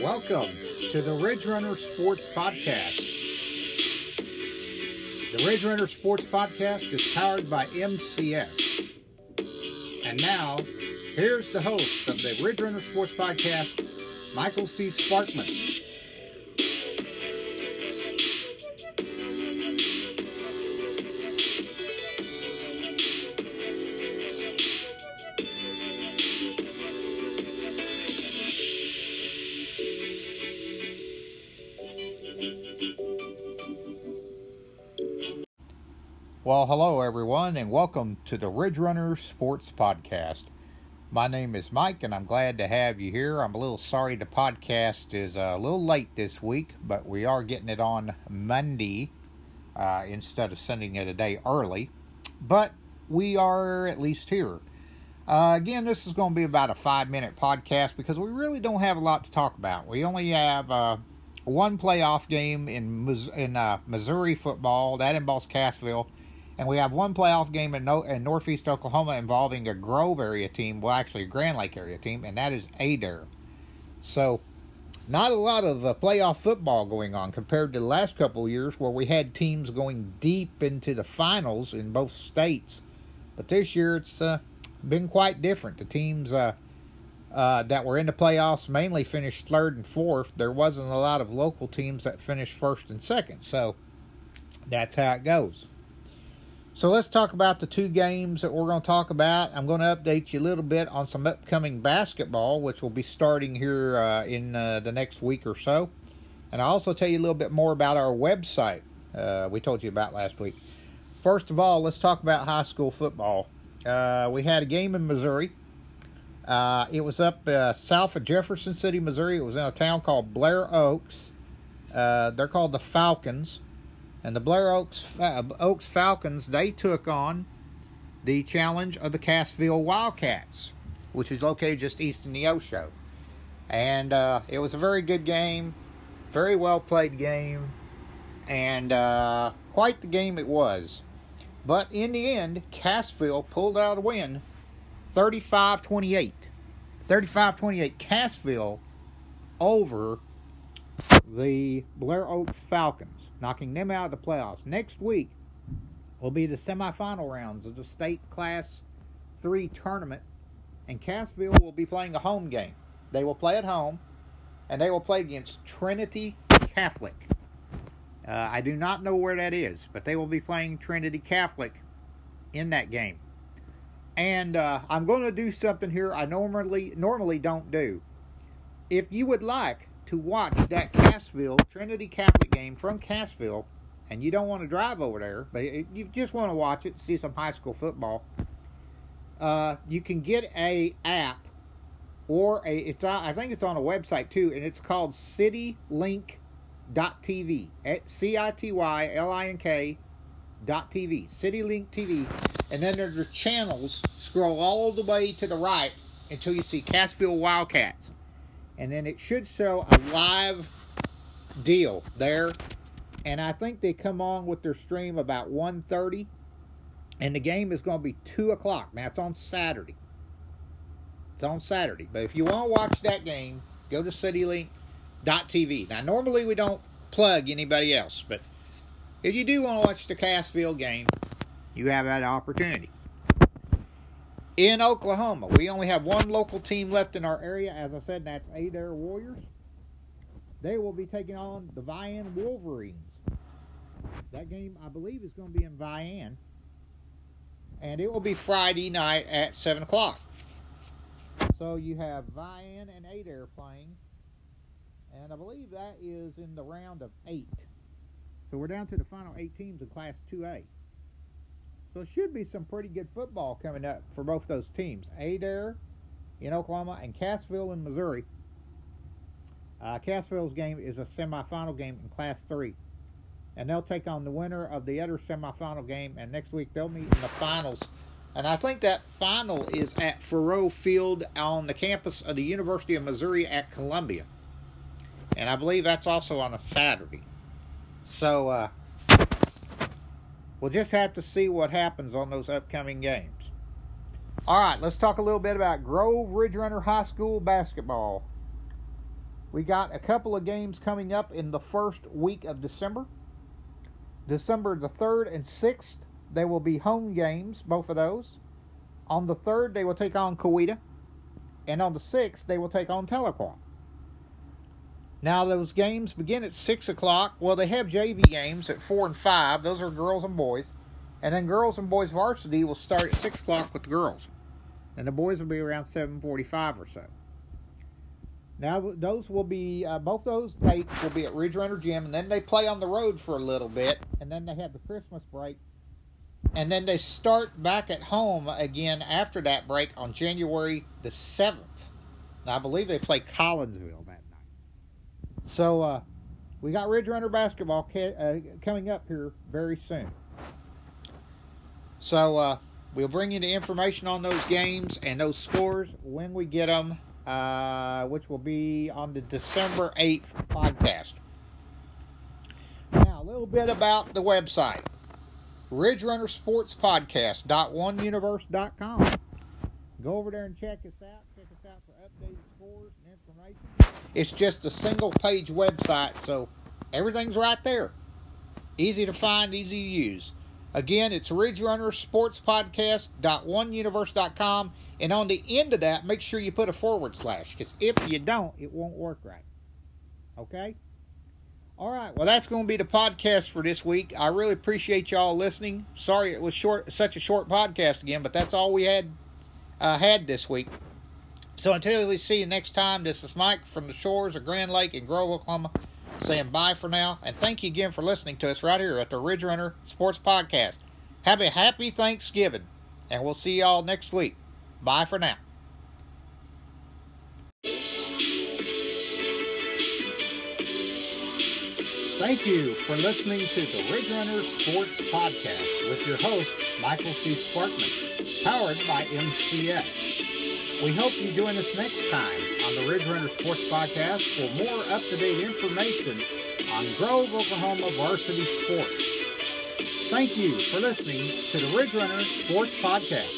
Welcome to the Ridge Runner Sports Podcast. The Ridge Runner Sports Podcast is powered by MCS. And now, here's the host of the Ridge Runner Sports Podcast, Michael C. Sparkman. Well, hello everyone, and welcome to the Ridge Runner Sports Podcast. My name is Mike, and I'm glad to have you here. I'm a little sorry the podcast is a little late this week, but we are getting it on Monday uh, instead of sending it a day early. But we are at least here. Uh, again, this is going to be about a five minute podcast because we really don't have a lot to talk about. We only have uh, one playoff game in in uh, Missouri football that involves Cassville and we have one playoff game in, no- in Northeast Oklahoma involving a Grove area team, well, actually a Grand Lake area team, and that is Adair. So, not a lot of uh, playoff football going on compared to the last couple years where we had teams going deep into the finals in both states. But this year it's uh, been quite different. The teams uh, uh, that were in the playoffs mainly finished third and fourth. There wasn't a lot of local teams that finished first and second. So that's how it goes. So let's talk about the two games that we're going to talk about. I'm going to update you a little bit on some upcoming basketball, which will be starting here uh, in uh, the next week or so. And I'll also tell you a little bit more about our website uh, we told you about last week. First of all, let's talk about high school football. Uh, we had a game in Missouri. Uh, it was up uh, south of Jefferson City, Missouri. It was in a town called Blair Oaks. they're called the Falcons and the Blair Oaks Oaks Falcons they took on the challenge of the Cassville Wildcats, which is located just east of Neosho. And uh, it was a very good game, very well played game, and uh, quite the game it was. But in the end, Cassville pulled out a win 35 28. 35 28. Cassville over the Blair Oaks Falcons knocking them out of the playoffs. Next week will be the semifinal rounds of the state class three tournament, and Cassville will be playing a home game. They will play at home, and they will play against Trinity Catholic. Uh, I do not know where that is, but they will be playing Trinity Catholic in that game. And uh, I'm going to do something here I normally normally don't do. If you would like to watch that Cassville Trinity Catholic game from Cassville, and you don't want to drive over there, but you just want to watch it, see some high school football, uh, you can get a app or a it's on, I think it's on a website too, and it's called CityLink.tv. C I T Y L I N K dot TV. CityLink TV, and then there's the channels. Scroll all the way to the right until you see Cassville Wildcats and then it should show a live deal there. And I think they come on with their stream about 1.30. And the game is going to be 2 o'clock. Now, it's on Saturday. It's on Saturday. But if you want to watch that game, go to citylink.tv. Now, normally we don't plug anybody else. But if you do want to watch the Cassville game, you have that opportunity in Oklahoma. We only have one local team left in our area, as I said, that's Adair Warriors. They will be taking on the Vian Wolverines. That game, I believe, is going to be in Vian. And it will be Friday night at 7 o'clock. So you have Vian and Adair playing. And I believe that is in the round of eight. So we're down to the final eight teams in Class 2A. So it should be some pretty good football coming up for both those teams. Adair in Oklahoma and Cassville in Missouri. Uh, Cassville's game is a semifinal game in Class 3. And they'll take on the winner of the other semifinal game. And next week they'll meet in the finals. And I think that final is at Faurot Field on the campus of the University of Missouri at Columbia. And I believe that's also on a Saturday. So, uh, We'll just have to see what happens on those upcoming games. All right, let's talk a little bit about Grove Ridge Runner High School basketball. We got a couple of games coming up in the first week of December. December the 3rd and 6th, they will be home games, both of those. On the 3rd, they will take on Coweta. And on the 6th, they will take on Tahlequah. Now, those games begin at 6 o'clock. Well, they have JV games at 4 and 5. Those are girls and boys. And then girls and boys varsity will start at 6 o'clock with the girls. And the boys will be around 7.45 or so. Now, those will be, uh, both those dates will be at Ridge Runner Gym. And then they play on the road for a little bit. And then they have the Christmas break. And then they start back at home again after that break on January the 7th. Now, I believe they play Collinsville so uh, we got Ridge Runner basketball ca- uh, coming up here very soon. So uh, we'll bring you the information on those games and those scores when we get them, uh, which will be on the December 8th podcast. Now, a little bit about the website. Ridge Runner Sports Podcast. OneUniverse.com. Go over there and check us out. Check us out for updated scores and information. It's just a single page website, so everything's right there. Easy to find, easy to use. Again, it's Ridge Runner Sports Podcast.oneuniverse.com. And on the end of that, make sure you put a forward slash, because if you don't, it won't work right. Okay? All right. Well, that's going to be the podcast for this week. I really appreciate y'all listening. Sorry it was short, such a short podcast again, but that's all we had uh, had this week. So until we see you next time, this is Mike from the shores of Grand Lake in Grove, Oklahoma, saying bye for now. And thank you again for listening to us right here at the Ridge Runner Sports Podcast. Have a happy Thanksgiving, and we'll see y'all next week. Bye for now. Thank you for listening to the Ridge Runner Sports Podcast with your host, Michael C. Sparkman powered by MCS. We hope you join us next time on the Ridge Runner Sports Podcast for more up-to-date information on Grove, Oklahoma varsity sports. Thank you for listening to the Ridge Runner Sports Podcast.